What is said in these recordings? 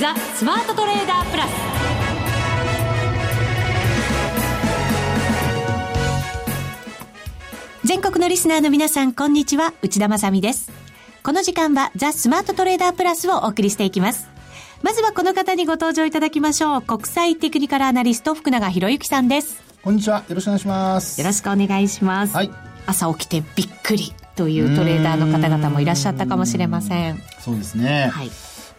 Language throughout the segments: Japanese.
ザ・スマートトレーダープラス。全国のリスナーの皆さんこんにちは。内田まさです。この時間はザ・スマートトレーダープラスをお送りしていきます。まずはこの方にご登場いただきましょう。国際テクニカルアナリスト福永博之さんです。こんにちは。よろしくお願いします。よろしくお願いします。はい。朝起きてびっくりというトレーダーの方々もいらっしゃったかもしれません。そうですね。はい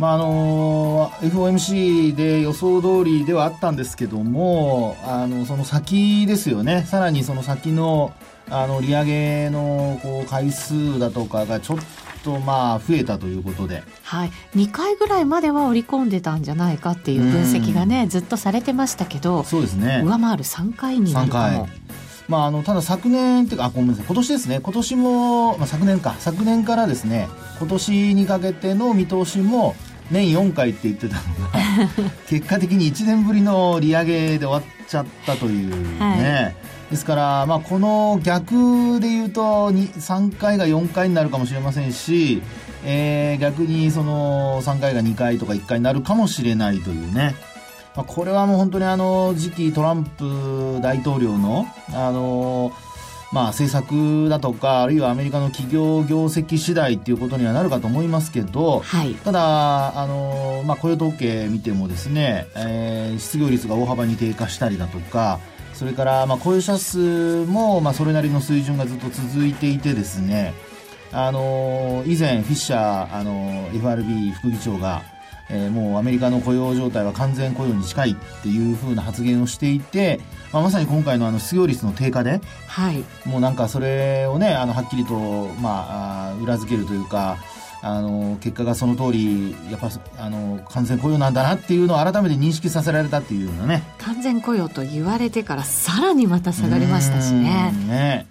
まああの FOMC で予想通りではあったんですけどもあのその先ですよね。さらにその先のあの利上げのこう回数だとかがちょっとまあ増えたということで。はい、2回ぐらいまでは織り込んでたんじゃないかっていう分析がねずっとされてましたけどそうですね。上回る3回になる3かも。回。まあ、あのただ昨年っていうかあごめんなさい。今年ですね。今年も、まあ、昨年か。昨年からですね今年にかけての見通しも年4回って言ってたのが 結果的に1年ぶりの利上げで終わっちゃったというね、ですから、まあ、この逆で言うとに3回が4回になるかもしれませんし、えー逆にその3回が2回とか1回になるかもしれないというね。まあ、これはもう本当にあの次期トランプ大統領のあのまあ政策だとかあるいはアメリカの企業業績次第っていうことにはなるかと思いますけど、はい。ただあの、まあ、雇用統計見てもですね、えー失業率が大幅に低下したりだとかそれからまあ雇用者数もまあそれなりの水準がずっと続いていてですねあの以前フィッシャーあの FRB 副議長がえーもうアメリカの雇用状態は完全雇用に近いっていうふうな発言をしていて、まあ、まさに今回のあの失業率の低下ではい。もうなんかそれをねあのはっきりと、まあ、裏付けるというかあの結果がその通りやっぱあの完全雇用なんだなっていうのを改めて認識させられたっていうようなね。完全雇用と言われてからさらにまた下がりましたしね。うんね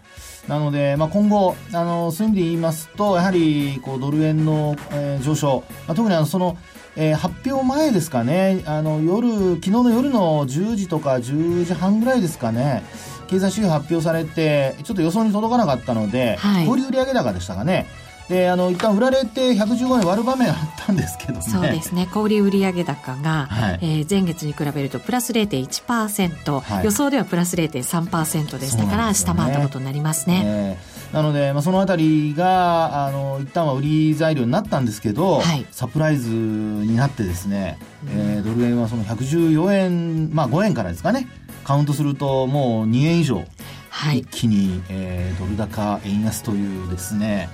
なので、まあ、今後あのそういう意味で言いますとやはりこうドル円の、えー上昇、まあ、特にあのその、えー発表前ですかね。あの夜昨日の夜の10時とか10時半ぐらいですかね。経済指標発表されてちょっと予想に届かなかったので、はい。小売売上高でしたかねであの一旦売られて115円割る場面あったんですけどね。そうですね。小売売上高が、はい。えー前月に比べるとプラス0.1%、はい。予想ではプラス0.3%でしたから、ね。下回ったことになりますね、えーなので、まあ、そのあたりがあの一旦は売り材料になったんですけど、はい。サプライズになってですね、えードル円はその114円、まあ、5円からですかね。カウントするともう2円以上はい。一気に、えードル高円安というですね、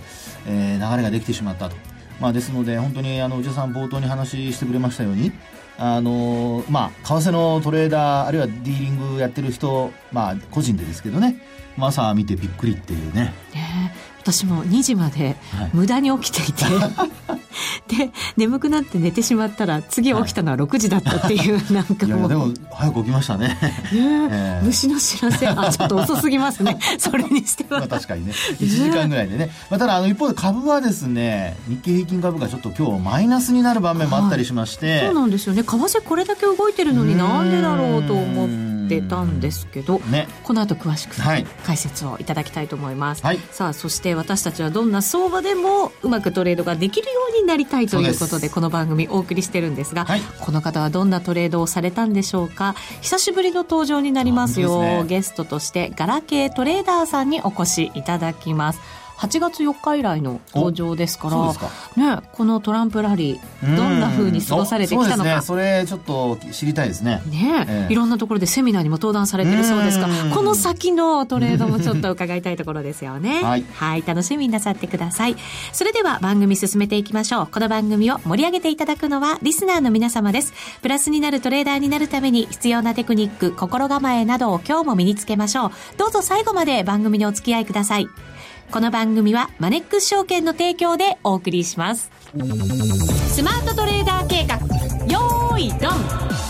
えー流れができてしまったと。まあ、ですので本当にあの内田さん冒頭に話してくれましたようにあのまあ為替のトレーダーあるいはディーリングやってる人まあ個人でですけどね、朝見てびっくりっていうねね私も2時まではい。無駄に起きていて、で眠くなって寝てしまったら次起きたのは6時だったっていう、なんかもう。でも早く起きましたね。ねえ。え虫の知らせ。あちょっと遅すぎますね。それにしてまはあ確かにね。1時間ぐらいでね、まあ、ただあの一方で株はですね日経平均株価ちょっと今日マイナスになる場面もあったりしまして、そうなんですよね。為替これだけ動いてるのになんでだろうと思ってたんですけどね。この後詳しくはい。解説をいただきたいと思います、はい。さあそして私たちはどんな相場でもうまくトレードができるようになりたいということでこの番組お送りしてるんですが、はい。この方はどんなトレードをされたんでしょうか？久しぶりの登場になりますよ。ね。ゲストとしてガラケートレーダーさんにお越しいただきます8月4日以来の登場ですからか。ね、このトランプラリーどんな風に過ごされてきたのか。うんそうですね。それちょっと知りたいですね。ねええ。いろんなところでセミナーにも登壇されてるそうですがうん。この先のトレードもちょっと伺いたいところですよね。はい楽しみになさってください。それでは番組進めていきましょう。この番組を盛り上げていただくのはリスナーの皆様です。プラスになるトレーダーになるために必要なテクニック心構えなどを今日も身につけましょう。どうぞ最後まで番組にお付き合いくださいこの番組はマネックス証券の提供でお送りします。スマートトレーダー計画。よーいドン。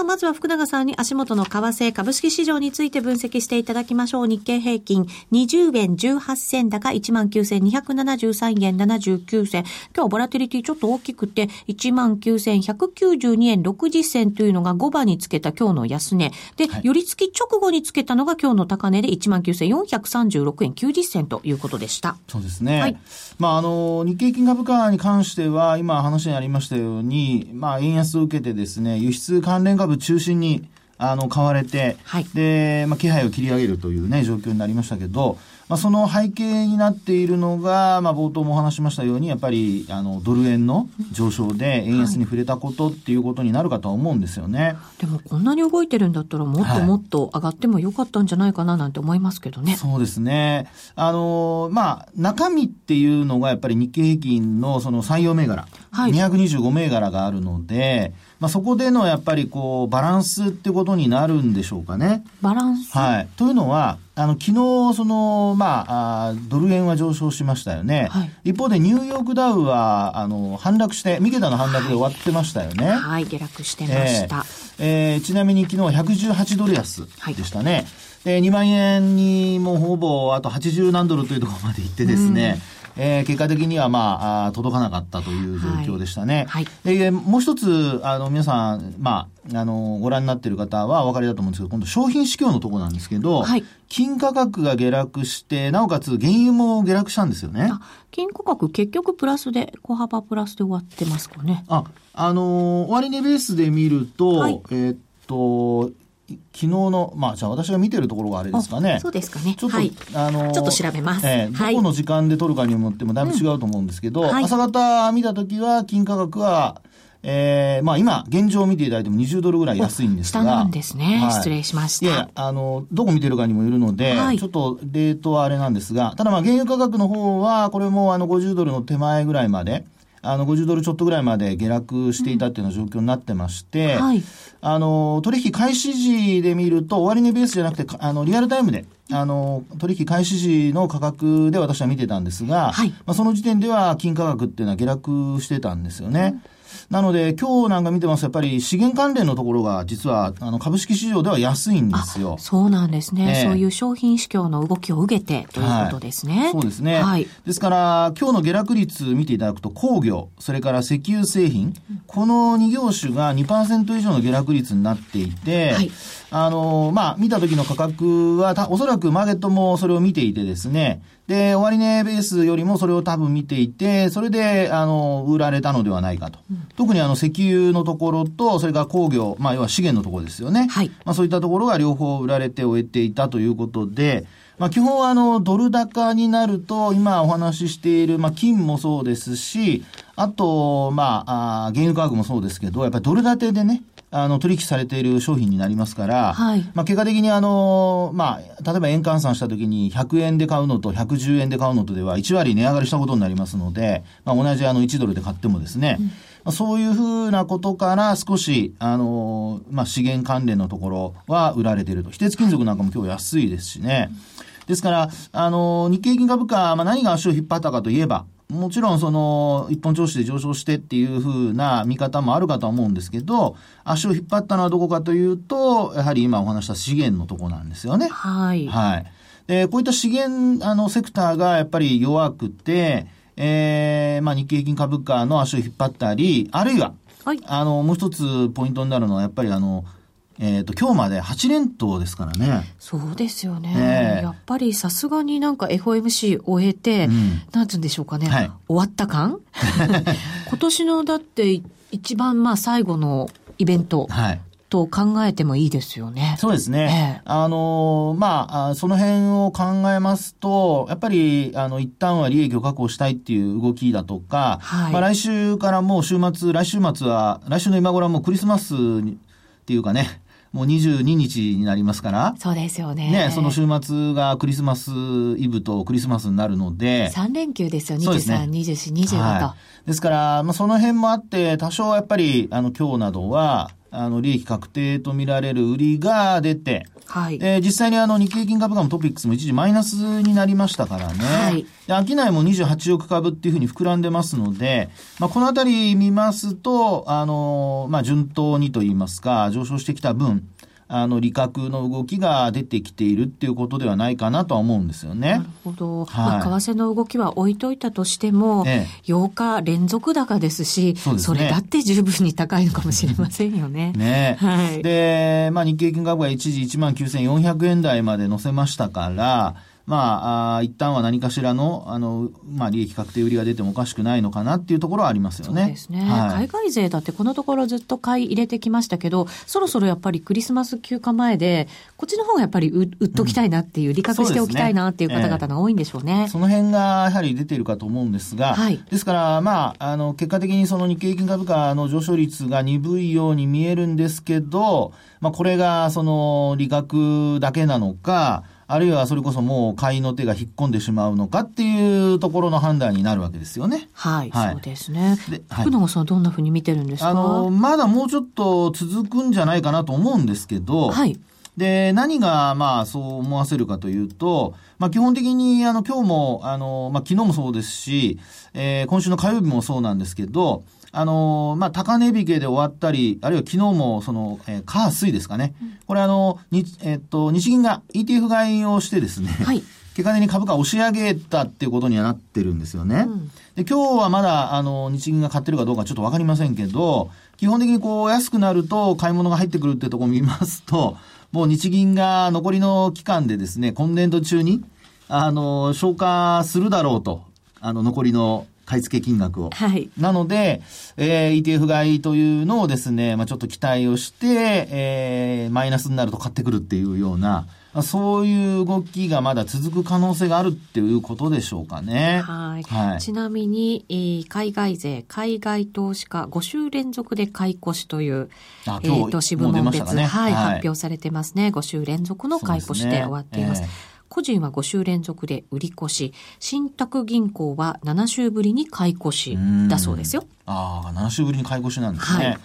あ、まずは福永さんに足元の為替株式市場について分析していただきましょう。日経平均20円18銭高19,273円79銭。今日ボラティリティちょっと大きくて19,192円60銭というのが5番につけた今日の安値。で、はい、寄り付き直後につけたのが今日の高値で19,436円90銭ということでした。そうですね。はい。まあ、あの、日経平均株価に関しては今話にありましたように、まあ、円安を受けてですね、輸出関連株中心に、あの、買われて、はい、で、まあ、気配を切り上げるというね、状況になりましたけど、まあ、その背景になっているのが、まあ、冒頭もお話しましたように、やっぱり、あの、ドル円の上昇で円安に触れたことっていうことになるかとは思うんですよね。はい、でも、こんなに動いてるんだったら、もっともっと上がってもよかったんじゃないかななんて思いますけどね。はい、そうですね。あの、まあ、中身っていうのが、やっぱり日経平均のその採用銘柄、はい、225銘柄があるので、まあ、そこでのやっぱりこう、バランスってことになるんでしょうかね。バランス？はい。というのは、あの、昨日、その、まあ、あドル円は上昇しましたよね。はい、一方で、ニューヨークダウは、あの、反落して、三桁の反落で終わってましたよね。はい、はい、下落してました。えー、えー、ちなみに昨日は118ドル安でしたね。はい、で、2万円にもほぼ、あと80何ドルというところまで行ってですね、うんえー、結果的にはまああ、届かなかったという状況でしたね。はい。はい、で、もう一つ、あの、皆さん、まあ、あの、ご覧になっている方はお分かりだと思うんですけど、今度商品市況のところなんですけど、はい。金価格が下落して、なおかつ原油も下落したんですよね。金価格結局プラスで、小幅プラスで終わってますかね。あ、あの終値ベースで見ると、はい、えー、っと、昨日の、まあ、じゃあ私が見てるところがあれですかね。そうですかね。ちょっと、はい、あのちょっと調べます。えー、どこの時間で取るかによってもだいぶ違うと思うんですけど、うんはい、朝方見たときは、金価格は、えー、まあ今、現状を見ていただいても20ドルぐらい安いんですが。下なんですね。はい、失礼しました。いや、あの、どこ見てるかにもよるので、はい、ちょっとレートはあれなんですが、ただまあ原油価格の方は、これもあの50ドルの手前ぐらいまで、あの50ドルちょっとぐらいまで下落していたっていうような状況になってまして、うんはい、あの取引開始時で見ると、終値ベースじゃなくて、あのリアルタイムで、あの取引開始時の価格で私は見てたんですが、はい、まあ、その時点では金価格っていうのは下落してたんですよね。うんなので、今日なんか見てますと、やっぱり資源関連のところが、実は、あの、株式市場では安いんですよ。そうなんですね、えー、そういう商品市況の動きを受けてということですね。はい、そうですね。はい。ですから、今日の下落率見ていただくと、工業、それから石油製品、この2業種が2%以上の下落率になっていて、はい。あの、まあ、見た時の価格は、おそらくマーケットもそれを見ていてですね、で、終値ベースよりもそれを多分見ていて、それで、あの、売られたのではないかと。うん、特にあの、石油のところと、それから工業、まあ、要は資源のところですよね。はい。まあ、そういったところが両方売られて終えていたということで、まあ、基本はあの、ドル高になると、今お話ししている、まあ、金もそうですし、あと、まあ、あ原油価格もそうですけど、やっぱりドル建てでね、あの、取引されている商品になりますから、はい、まあ、結果的にあの、まあ、例えば円換算したときに100円で買うのと110円で買うのとでは1割値上がりしたことになりますので、まあ、同じあの1ドルで買ってもですね、うん、まあ、そういうふうなことから少し、あの、まあ、資源関連のところは売られていると。非鉄金属なんかも今日安いですしね。ですから、あの、日経平均株価、まあ、何が足を引っ張ったかといえば、もちろんその一本調子で上昇してっていうふうな見方もあるかと思うんですけど、足を引っ張ったのはどこかというと、やはり今お話した資源のとこなんですよね。はい。はい。で、こういった資源、あの、セクターがやっぱり弱くて、えー、まあ日経平均株価の足を引っ張ったり、あるいは、はい、あの、もう一つポイントになるのは、やっぱりあの、えっ、ー、と、今日まで8連投ですからね。そうですよね。えー、やっぱりさすがになんか FOMC 終えて、うん、なんつうんでしょうかね。はい、終わった感？今年のだって一番まあ最後のイベント。はいと考えてもいいですよね。そうですね。ええ、あのまあ、その辺を考えますと、やっぱり、あの、一旦は利益を確保したいっていう動きだとか、はい、まあ来週からもう週末、来週末は、来週の今頃はもうクリスマスっていうかね、もう22日になりますから。そうですよね。ね、その週末がクリスマスイブとクリスマスになるので。3連休ですよ、23、ね、24、25と。はい、ですから、まあ、その辺もあって、多少やっぱり、あの、今日などは、あの、利益確定と見られる売りが出て、はい。で、実際にあの日経平均株価もトピックスも一時マイナスになりましたからね。はいで、商いも28億株っていうふうに膨らんでますので、まあ、このあたり見ますと、あの、まあ、順当にと言いますか、上昇してきた分、あの、利確の動きが出てきているっていうことではないかなとは思うんですよねなる。ほど。はいまあ、為替の動きは置いといたとしても、え8日連続高ですし、そうですねれだって十分に高いのかもしれませんよね。ねはいで、まあ、日経平均株価一時19,400円台まで乗せましたから、まあ、あー一旦は何かしらの、あの、まあ、利益確定売りが出てもおかしくないのかなっていうところはありますよそうね。ですね、はい。海外勢だってこのところずっと買い入れてきましたけど、そろそろやっぱりクリスマス休暇前で、こっちの方がやっぱり売売っときたいなっていう、利確しておきたいなっていう方々が多いんでしょうね。その辺がやはり出ているかと思うんですが、はい。ですから、まあ、あの、結果的にその日経平均株価の上昇率が鈍いように見えるんですけど、まあ、これがその利確だけなのか、あるいはそれこそもう買いの手が引っ込んでしまうのかっていうところの判断になるわけですよね。はい、はいそうですね。ではい福永さんはどんなふうに見てるんですか？あの、まだもうちょっと続くんじゃないかなと思うんですけど、はい。で、何が、まあ、そう思わせるかというと、まあ、基本的に、あの、今日も、あの、まあ、昨日もそうですし、えー今週の火曜日もそうなんですけど、あの、まあ、高値引けで終わったり、あるいは昨日も、その、えー、火水ですかね。これあの、に、えっと、日銀が ETF 買いをしてですね、はい。結果的に株価を押し上げたっていうことにはなってるんですよね。うんで、今日はまだ、あの、日銀が買ってるかどうかちょっとわかりませんけど、基本的にこう、安くなると買い物が入ってくるってところを見ますと、もう日銀が残りの期間でですね、今年度中に、あの、消化するだろうと、あの、残りの買い付け金額を。はい。なので、えー ETF 買いというのをですね、まあ、ちょっと期待をして、えーマイナスになると買ってくるっていうような、まあそういう動きがまだ続く可能性があるっていうことでしょうかね。はい。はいちなみに、えー海外勢、海外投資家5週連続で買い越しという、あ今日えー、都市部門別、ねはい、はい発表されてますね。5週連続の買い越しで終わっています。個人は5週連続で売り越し、信託銀行は7週ぶりに買い越しだそうですよ。ああ、7週ぶりに買い越しなんですね。はい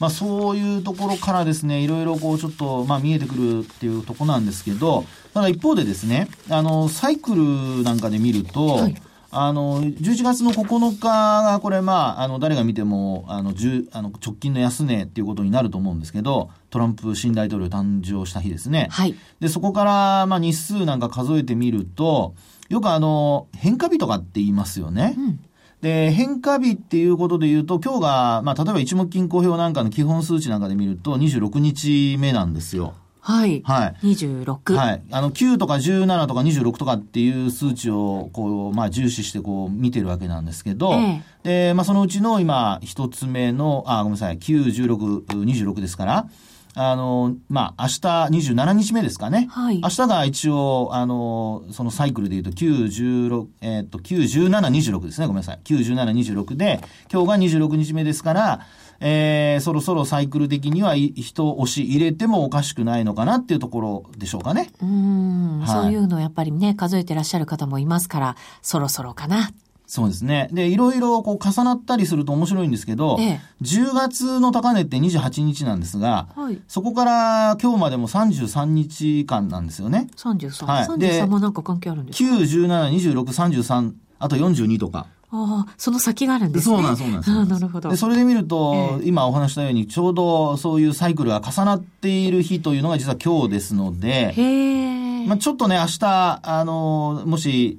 まあそういうところからですね、いろいろこうちょっと、まあ見えてくるっていうところなんですけど、ただ一方でですね、あの、サイクルなんかで見ると、はいあの、11月の9日が、これ、まあ、あの、誰が見ても、あの、10あの直近の安値っていうことになると思うんですけど、トランプ新大統領誕生した日ですね。はい。で、そこから、まあ、日数なんか数えてみると、よくあの、変化日とかって言いますよね。うん。で、変化日っていうことで言うと、今日が、まあ、例えば一目金公表なんかの基本数値なんかで見ると、26日目なんですよ。はい。はい。26。はい。あの、9とか17とか26とかっていう数値を、こう、まあ、重視して、こう、見てるわけなんですけど、えで、まあ、そのうちの今、一つ目の、あ、ごめんなさい、9、16、26ですから、あの、まあ、明日27日目ですかね。はい明日が一応、あの、そのサイクルで言うと、9、16、えっと、9、17、26ですね。ごめんなさい。9、17、26で、今日が26日目ですから、えー、そろそろサイクル的にはい人を押し入れてもおかしくないのかなっていうところでしょうかね。うーん、はいそういうのやっぱりね、数えてらっしゃる方もいますから、そろそろかな。そうですね。で、いろいろこう重なったりすると面白いんですけど、ええ10月の高値って28日なんですが、はい。そこから今日までも33日間なんですよね。33。はいで33もなんか関係あるんですか？9、17、26、33、あと42とか。ああ、その先があるんですね。そうなんそうなんですああ、なるほど。で、それで見ると、え今お話したように、ちょうどそういうサイクルが重なっている日というのが実は今日ですので、へえ。まあ、ちょっとね、明日、あの、もし、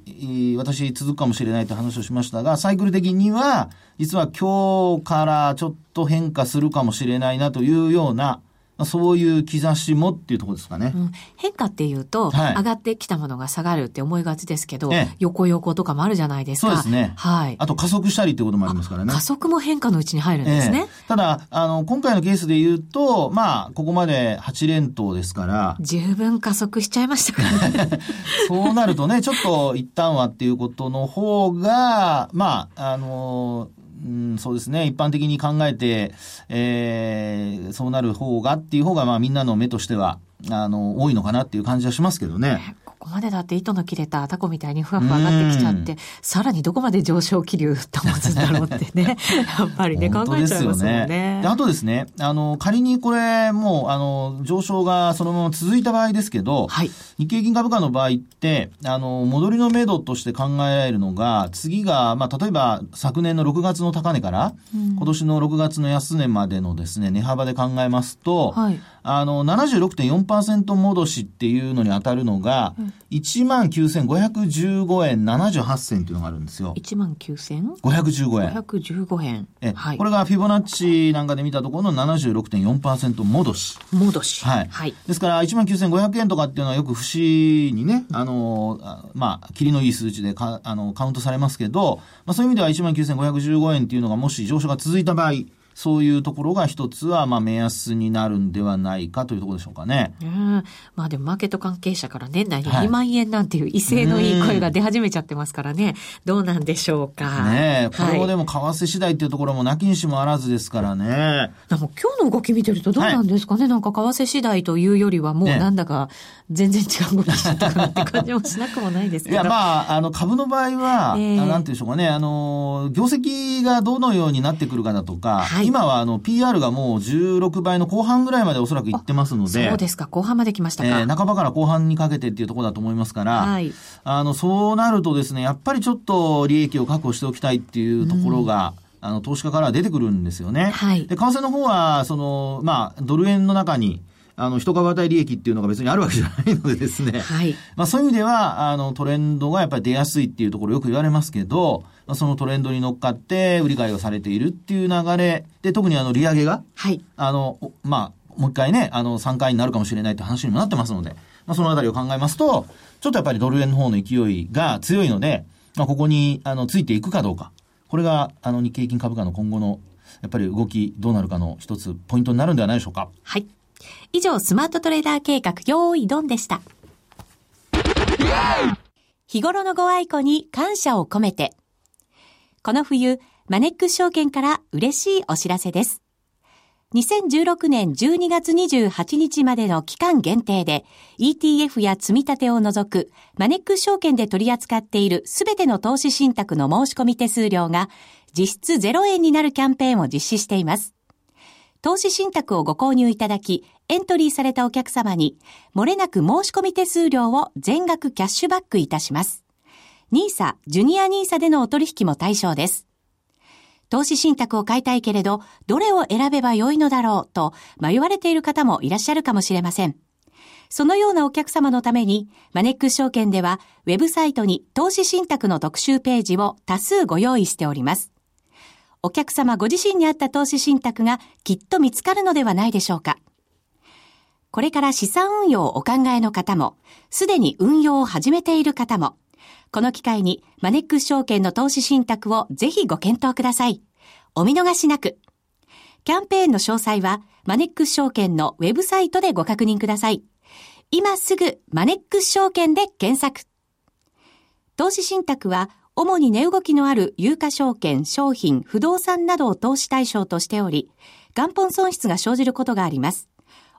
私続くかもしれないって話をしましたが、サイクル的には、実は今日からちょっと変化するかもしれないなというような、そういう兆しもっていうところですかね。うん変化っていうと、はい上がってきたものが下がるって思いがちですけど、ええ横横とかもあるじゃないですか。そうですねはい。あと加速したりってこともありますからね。加速も変化のうちに入るんですね。ええただ、あの、今回のケースで言うと、まあ、ここまで8連投ですから、十分加速しちゃいましたからね。そうなるとね、ちょっと一旦はっていうことの方が、まあ、あの、うん、そうですね。一般的に考えて、えー、そうなる方がっていう方が、まあみんなの目としては、あの、多いのかなっていう感じはしますけどね。ここまでだって糸の切れたタコみたいにふわふわ上がってきちゃって、さらにどこまで上昇気流保つんだろうってね、やっぱりね、考えちゃいますもんね。ねあとですね、あの、仮にこれ、もう、あの、上昇がそのまま続いた場合ですけど、はい、日経金株価の場合って、あの、戻りの目処として考えられるのが、次が、まあ、例えば、昨年の6月の高値から、うん、今年の6月の安値までのですね、値幅で考えますと、はい、あの、76.4%戻しっていうのに当たるのが、うん、19,515円78銭っていうのがあるんですよ。19,515円。515円。え、はい、これがフィボナッチなんかで見たところの76.4%戻し。戻し。はい。はい、ですから、19,500円とかっていうのはよく節にね、あの、まあ、切りのいい数値でかあのカウントされますけど、まあ、そういう意味では19,515円っていうのがもし上昇が続いた場合、そういうところが一つは、まあ、目安になるんではないかというところでしょうかね。うん。まあでも、マーケット関係者から年内に2万円なんていう威勢のいい声が出始めちゃってますからね。どうなんでしょうか。ねえ、これもでも、為替次第っていうところもなきにしもあらずですからね。でも、今日の動き見てるとどうなんですかね？はい、なんか、為替次第というよりは、もうなんだか、全然違う動きしちゃったかなって感じもしなくもないですけど。いや、まあ、あの、株の場合は、えー、なんていうんでしょうかね、あの、業績がどのようになってくるかだとか、はい、今は、あの、PR がもう16倍の後半ぐらいまでおそらくいってますので。そうですか、後半まで来ましたか。えー、半ばから後半にかけてっていうところだと思いますから、はい、あの、そうなるとですね、やっぱりちょっと利益を確保しておきたいっていうところが、うん、あの、投資家からは出てくるんですよね。はい。で、為替の方は、その、まあ、ドル円の中に、あの、一株当たり利益っていうのが別にあるわけじゃないのでですね。はい。まあそういう意味では、あの、トレンドがやっぱり出やすいっていうところよく言われますけど、そのトレンドに乗っかって売り買いをされているっていう流れで、特にあの、利上げが、はい。あの、まあ、もう一回ね、あの、3回になるかもしれないって話にもなってますので、まあそのあたりを考えますと、ちょっとやっぱりドル円の方の勢いが強いので、まあここに、あの、ついていくかどうか。これが、あの、日経平均株価の今後の、やっぱり動きどうなるかの一つポイントになるんではないでしょうか。はい。以上、スマートトレーダー計画、用意ドンでした。日頃のご愛顧に感謝を込めて。この冬、マネックス証券から嬉しいお知らせです。2016年12月28日までの期間限定で ETF や積み立てを除くマネックス証券で取り扱っているすべての投資信託の申し込み手数料が実質0円になるキャンペーンを実施しています。投資信託をご購入いただき、エントリーされたお客様に、漏れなく申し込み手数料を全額キャッシュバックいたします。NISA、ジュニア NISA でのお取引も対象です。投資信託を買いたいけれど、どれを選べばよいのだろうと迷われている方もいらっしゃるかもしれません。そのようなお客様のために、マネックス証券では、ウェブサイトに投資信託の特集ページを多数ご用意しております。お客様ご自身に合った投資信託がきっと見つかるのではないでしょうか。これから資産運用をお考えの方も、すでに運用を始めている方も、この機会にマネックス証券の投資信託をぜひご検討ください。お見逃しなく。キャンペーンの詳細はマネックス証券のウェブサイトでご確認ください。今すぐマネックス証券で検索。投資信託は主に値動きのある有価証券、商品、不動産などを投資対象としており、元本損失が生じることがあります。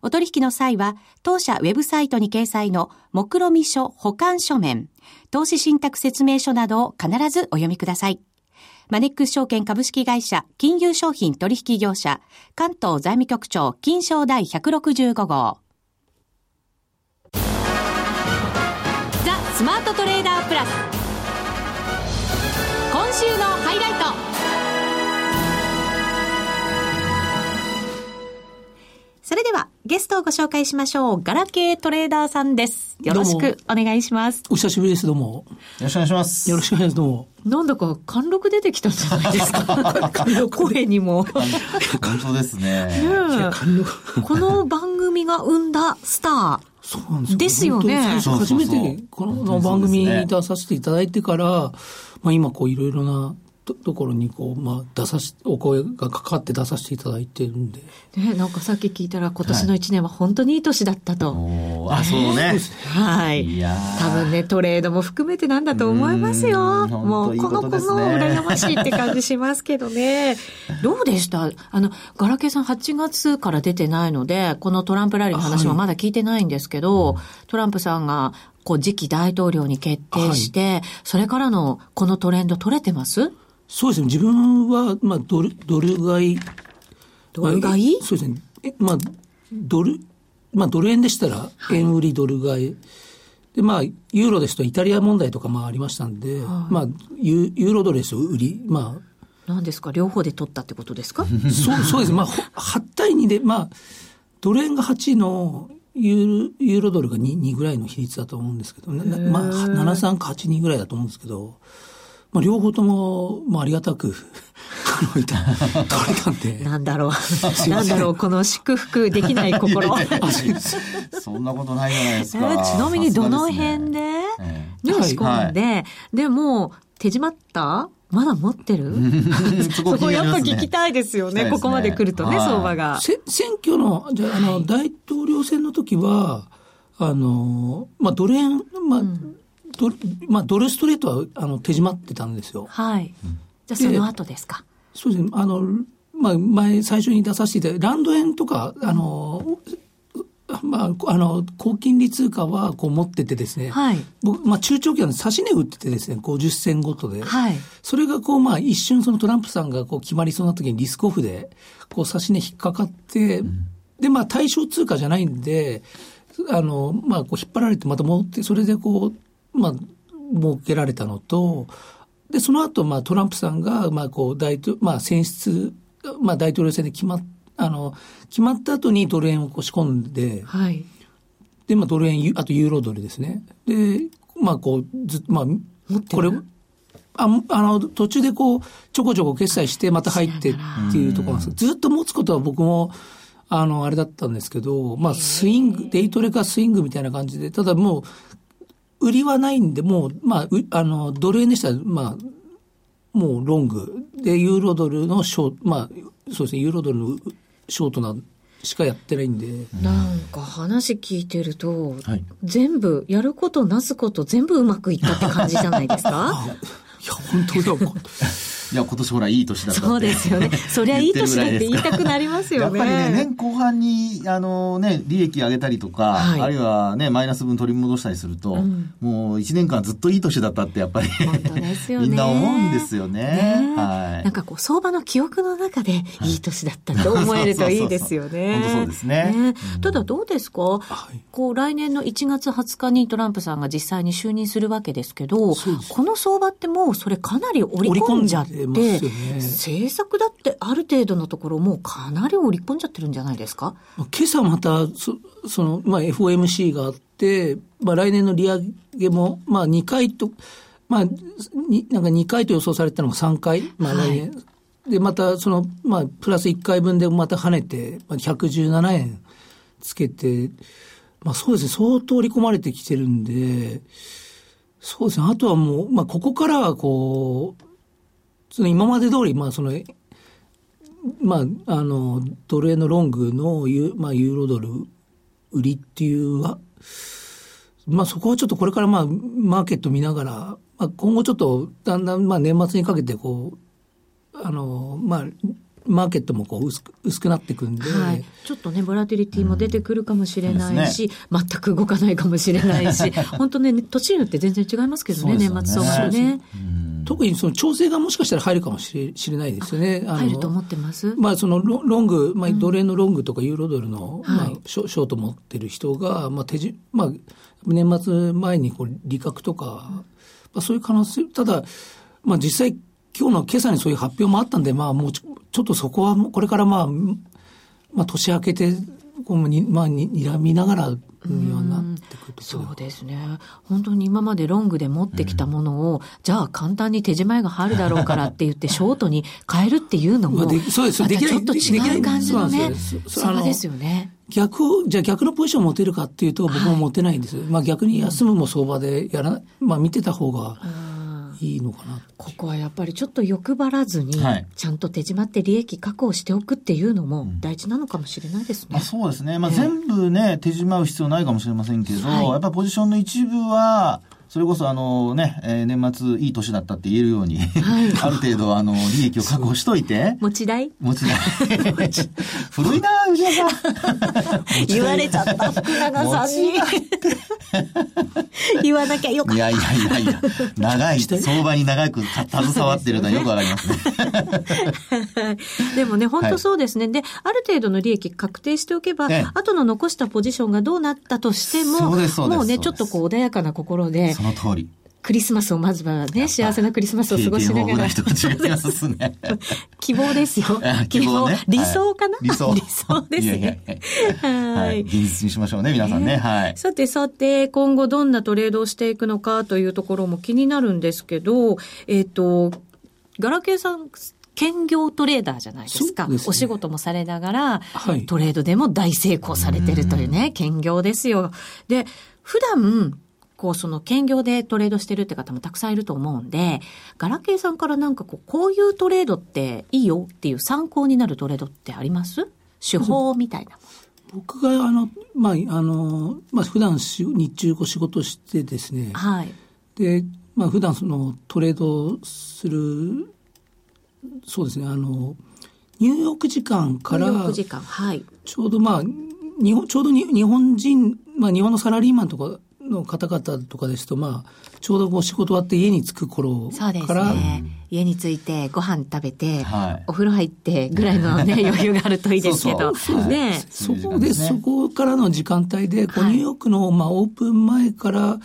お取引の際は、当社ウェブサイトに掲載の目論見書保管書面、投資信託説明書などを必ずお読みください。マネックス証券株式会社金融商品取引業者関東財務局長金賞第165号ザ・スマートトレーダープラス週のハイライトそれではゲストをご紹介しましょう。ガラケートレーダーさんです。よろしくお願いします。お久しぶりです、どうも。よろしくお願いします。よろしくお願いします、どうも。なんだか貫禄出てきたんじゃないですか？声にも。本当ですね。この番組が生んだスター。そうなんですよ。ですよね。初めてこの番組に出させていただいてから、まあ、今こういろいろなところにこう、まあ、出さし、お声がかかって出させていただいてるんで。ねなんかさっき聞いたら今年の1年は本当にいい年だったと。はい、あ、そうね。はい。いや多分ね、トレードも含めてなんだと思いますよ。もう、この子の羨ましいって感じしますけどね。どうでした？あの、ガラケーさん8月から出てないので、このトランプラリーの話もまだ聞いてないんですけど、はい、トランプさんがこう次期大統領に決定して、それからのこのトレンド取れてます？そうですね。自分は、まあ、ドル、ドル買い。ドル買い？まあそうですね。えまあ、ドル、まあ、ドル円でしたら、円売りドル買い。で、まあ、ユーロですとイタリア問題とかまあありましたんで、まあ、ユユーロドルですと売り、まあ、何ですか？両方で取ったってことですか？そう、そうです。まあ、ほ8対2で、まあ、ドル円が8の、ユーロユーロドルが 2, 2ぐらいの比率だと思うんですけど、ななまあ、73か82ぐらいだと思うんですけど、まあ、両方とも、まあ、ありがたく、取れたんで。なんだろう。なんだろう、この祝福できない心。いやいやいやそんなことないじゃないですえか。ーちなみにどの辺でねえに仕込んで、でも、手締まった？まだ持ってる？えそ そこやっぱ聞きい。たいですよね。ねここまで来るとね、はい相場が。せ選挙の、じゃあ、あの、大統領選の時は、あの、まあ、ドル円、まあ、ドル、まあ、ドルストレートは、あの、手締まってたんですよ。はい。じゃあその後ですか？そうですね。あの、まあ、前、最初に出させていただいた、ランド円とか、あの、まあ、あの、高金利通貨は、こう持っててですね。はい。僕、まあ、中長期は指し値売っててですね、50銭ごとで。はい。それがこう、まあ、一瞬そのトランプさんがこう決まりそうな時にリスクオフで、こう、指し値引っかかって、で、まあ、対象通貨じゃないんで、あの、まあ、こう、引っ張られてまた戻って、それでこう、まあ、儲けられたのと、で、その後、まあ、トランプさんが、まあ、こう、大統、まあ、選出、まあ、大統領選で決まっ、あの、決まった後にドル円を仕込んで、はい。で、まあ、ドル円、ユあとユーロドルですね。で、まあ、こう、ずまあ、これ、ああの、途中でこう、ちょこちょこ決済して、また入ってっていうところなんです。ずっと持つことは僕も、あの、あれだったんですけど、まあ、スイング、デイトレかスイングみたいな感じで、ただもう、売りはないんで、もう、まあ、うあの、ドル円でしたら、まあ、もうロング。で、ユーロドルのショート、まあ、そうですね、ユーロドルのショートな、しかやってないんで、なんか話聞いてると、はい全部、やることなすこと全部うまくいったって感じじゃないですか？いや、本当だ。いや、今年ほら、いい年だったってそうですよね。そりゃいい年だって言いたくなりますよね。やっぱりね、年後半に、あのね、利益上げたりとか、はいあるいはね、マイナス分取り戻したりすると、うんもう1年間ずっといい年だったって、やっぱり、本当ですよね。みんな思うんですよね。ねはい。なんかこう、相場の記憶の中でいい年だったって思えるといいですよね。本当そうですねうんただどうですか、はいこう、来年の1月20日にトランプさんが実際に就任するわけですけど、この相場ってもうそれかなり織り込んじゃって、ね政策だってある程度のところもうかなり織り込んじゃってるんじゃないですか？今朝また、そその、まあ、FOMC があって、まあ、来年の利上げも、まあ、2回と、まあ、になんか2回と予想されてたのが3回、まあ、来年。で、また、その、まあ、プラス1回分でまた跳ねて、まあ、117円つけて、まあ、そうですね、相当織り込まれてきてるんで、そうですね、あとはもう、まあ、ここからはこう、その今まで通り、まあ、その、まあ、あの、ドル円のロングのユ,、まあ、ユーロドル売りっていうは、まあそこはちょっとこれからまあ、マーケット見ながら、まあ今後ちょっとだんだんまあ年末にかけてこう、あの、まあ、マーケットもこう薄く、薄くなっていくんで、はい、ちょっとね、ボラティリティも出てくるかもしれないうん。し、全く動かないかもしれないし、本当ね、年によって全然違いますけどね、ね。年末相場ね。特にその調整がもしかしたら入るかもしれないですよね。入ると思ってます？まあ、そのロロング、まあ、ドル円のロングとかユーロドルの、まあはい、ショショート持ってる人が、まあ、手じ、まあ、年末前にこう利確とか、まあ、そういう可能性、ただ、まあ、実際、今日の今朝にそういう発表もあったんで、まあ、もうちょっとそこはこれからまあ、まあ、年明けて、こうにまあ、に睨みながら、そうですね。本当に今までロングで持ってきたものを、じゃあ簡単に手締まいが入るだろうからって言って、ショートに変えるっていうのも、そうです。またできちょっと違う感じのねそうですよ、ね。逆を、じゃあ逆のポジションを持てるかっていうと、僕も持てないんです。まあ逆に休むも相場でやら、まあ見てた方がいいのかな。ここはやっぱりちょっと欲張らずにはい、ちゃんと手締まって利益確保しておくっていうのも大事なのかもしれないですねまあ、。そうですね。まあ、ええ全部ね、手締まう必要ないかもしれませんけど、はいやっぱりポジションの一部は、それこそあのね、えー年末いい年だったって言えるように、ある程度あの、利益を確保しといて、持ち代持ちない。古いな、内田さん。言われちゃった、福永さんに。言わなきゃよかった。いやいやいやいや、長い、相場に長く携わってるのはよくわかりますね。でもね、本当そうですね。で、ある程度の利益確定しておけば、ええ後の残したポジションがどうなったとしても、もうね、ちょっとこう穏やかな心でそ、の通り。クリスマスをまずはね、幸せなクリスマスを過ごしながら。ね。希望ですよあ。希望ね理想かな、はい理想理想ですね。は。はいい。現実にしましょうね、皆さんね。はい。さてさて、今後どんなトレードをしていくのかというところも気になるんですけど、えっ、と、ガラケーさん、兼業トレーダーじゃないですか。すねお仕事もされながら、はいトレードでも大成功されてるというね、兼業ですよ。で、普段、こう、その兼業でトレードしてるって方もたくさんいると思うんで、ガラケーさんからなんかこう、こういうトレードっていいよっていう参考になるトレードってあります？手法みたいな。僕があの、まあ、あの、まあ、普段し日中こう仕事してですね、はい。で、まあ、普段そのトレードする、そうですね、あの、ニューヨーク時間から、6時間。はい。ちょうどまあ、日本、ちょうどに日本人、まあ日本のサラリーマンとかの方々とかですと、まあ、ちょうどこう仕事終わって家に着く頃そうですから、ね。家に着いてご飯食べて、はい。お風呂入ってぐらいのね、余裕があるといいですけど。そうそう。ね。そそういう時こで、ね。そこからの時間帯で、ニューヨークの、まあ、オープン前から、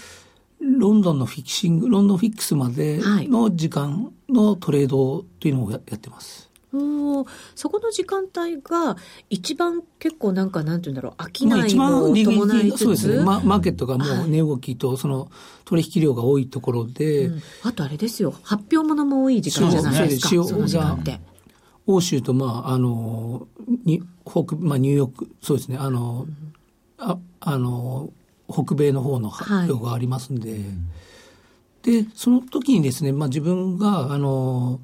ロンドンのフィクシング、ロンドンフィックスまでの時間のトレードというのをややってます。おー。そこの時間帯が一番結構なんかなんて言うんだろう、商まあ、いも伴いつつ、そうですね、ママーケットがもはい。う値動きと、その取引量が多いところで、うん。あとあれですよ、発表物も多い時間じゃないですか、そうその時間って。欧州と、まあ、あの、に北、まあ、ニューヨーク、そうですね、あの、ああの、北米の方の発表がありますんで、で、その時にですね、まあ、自分が、あの、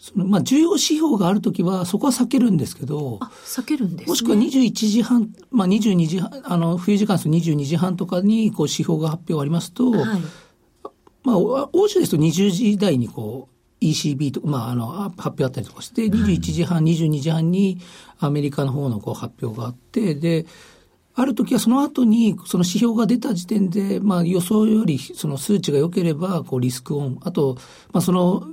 そのまあ、重要指標があるときは、そこは避けるんですけど、あ、避けるんですね。もしくは21時半、まあ、22時半、あの、冬時間ですと22時半とかに、こう、指標が発表ありますと、はい。まあ、お欧州ですと20時台にこう、ECB とか、まあ、あの、あ発表あったりとかして、21時半、22時半にアメリカの方のこう発表があって、で、ある時はその後に、その指標が出た時点で、まあ予想よりその数値が良ければ、こうリスクオン、あと、まあその、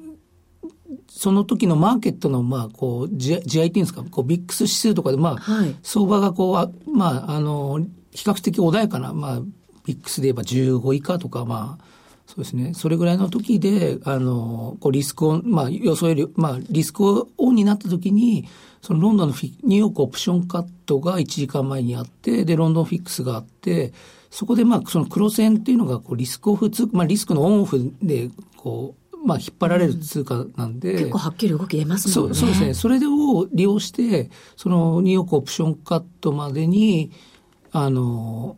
その時のマーケットの、まあ、こう、地地合いっていうんですか、こう、ビックス指数とかで、まあ、はい相場がこう、あまあ、あの、比較的穏やかな、まあ、ビックスで言えば15以下とか、まあ、そうですね。それぐらいの時で、あの、こうリスクオン、まあ予想より、まあリスクオンになった時に、そのロンドンのフィニューヨークオプションカットが1時間前にあって、で、ロンドンフィックスがあって、そこでまあその黒線っていうのがこうリスクオフ通、まあリスクのオンオフで、こう、まあ引っ張られる通貨なんで、結構はっきり動き出ますもんね。そうですね。それを利用して、そのニューヨークオプションカットまでに、あの、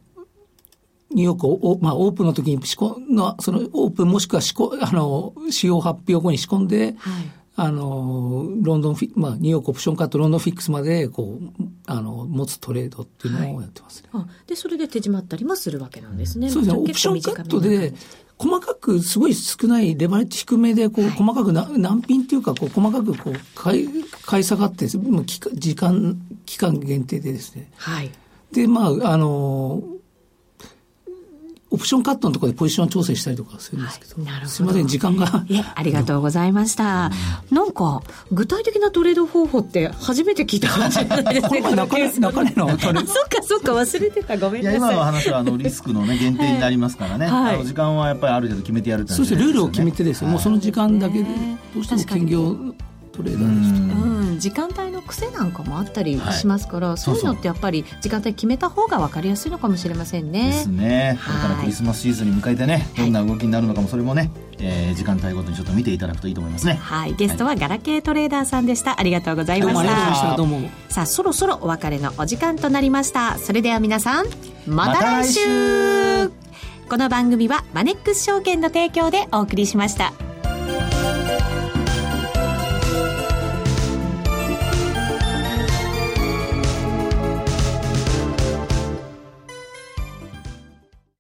ニューヨークをお、まあ、オープンの時に仕込の、そのオープンもしくは仕込、あの、指標発表後に仕込んで、はい。あの、ロンドンフィ、まあ、ニューヨークオプションカット、ロンドンフィックスまで、こう、あの、持つトレードっていうのをやってますね。あで、それで手仕舞ったりもするわけなんですね。そうですね。まあオプションカットで細かく、すごい少ない、レバレッジ低めで、こう、細かくな、ナンピンっていうか、こう、細かく、こう、買い、買い下がって、もう期間、時間、期間限定でですね。はい。で、まあ、あの、オプションカットのところでポジション調整したりとかするんですけど、はいなるほどすいません、時間が。いえ、ありがとうございました。なんか、具体的なトレード方法って初めて聞いたかもしれないですね。これは中根、中根のトレあ、そっかそっか、忘れてた。ごめんなさい。今の話は、あの、リスクのね、限定になりますからね。はいあの時間はやっぱりある程度決めてやるってそうですね、ルールを決めてですね、もうその時間だけでね、どうしても兼業トレーダーですと。うん、時間帯の癖なんかもあったりしますから、そういうのってやっぱり時間帯決めた方が分かりやすいのかもしれませんね。ですね。これからクリスマスシーズンに向けてね、どんな動きになるのかも、それもね、えー時間帯ごとにちょっと見ていただくといいと思いますね。はい、ゲストはガラケートレーダーさんでした。ありがとうございどうもましありがとうございました。た。どうも。さあ、そろそろお別れのお時間となりました。それでは皆さん、また来週また来週この番組はマネックス証券の提供でお送りしました。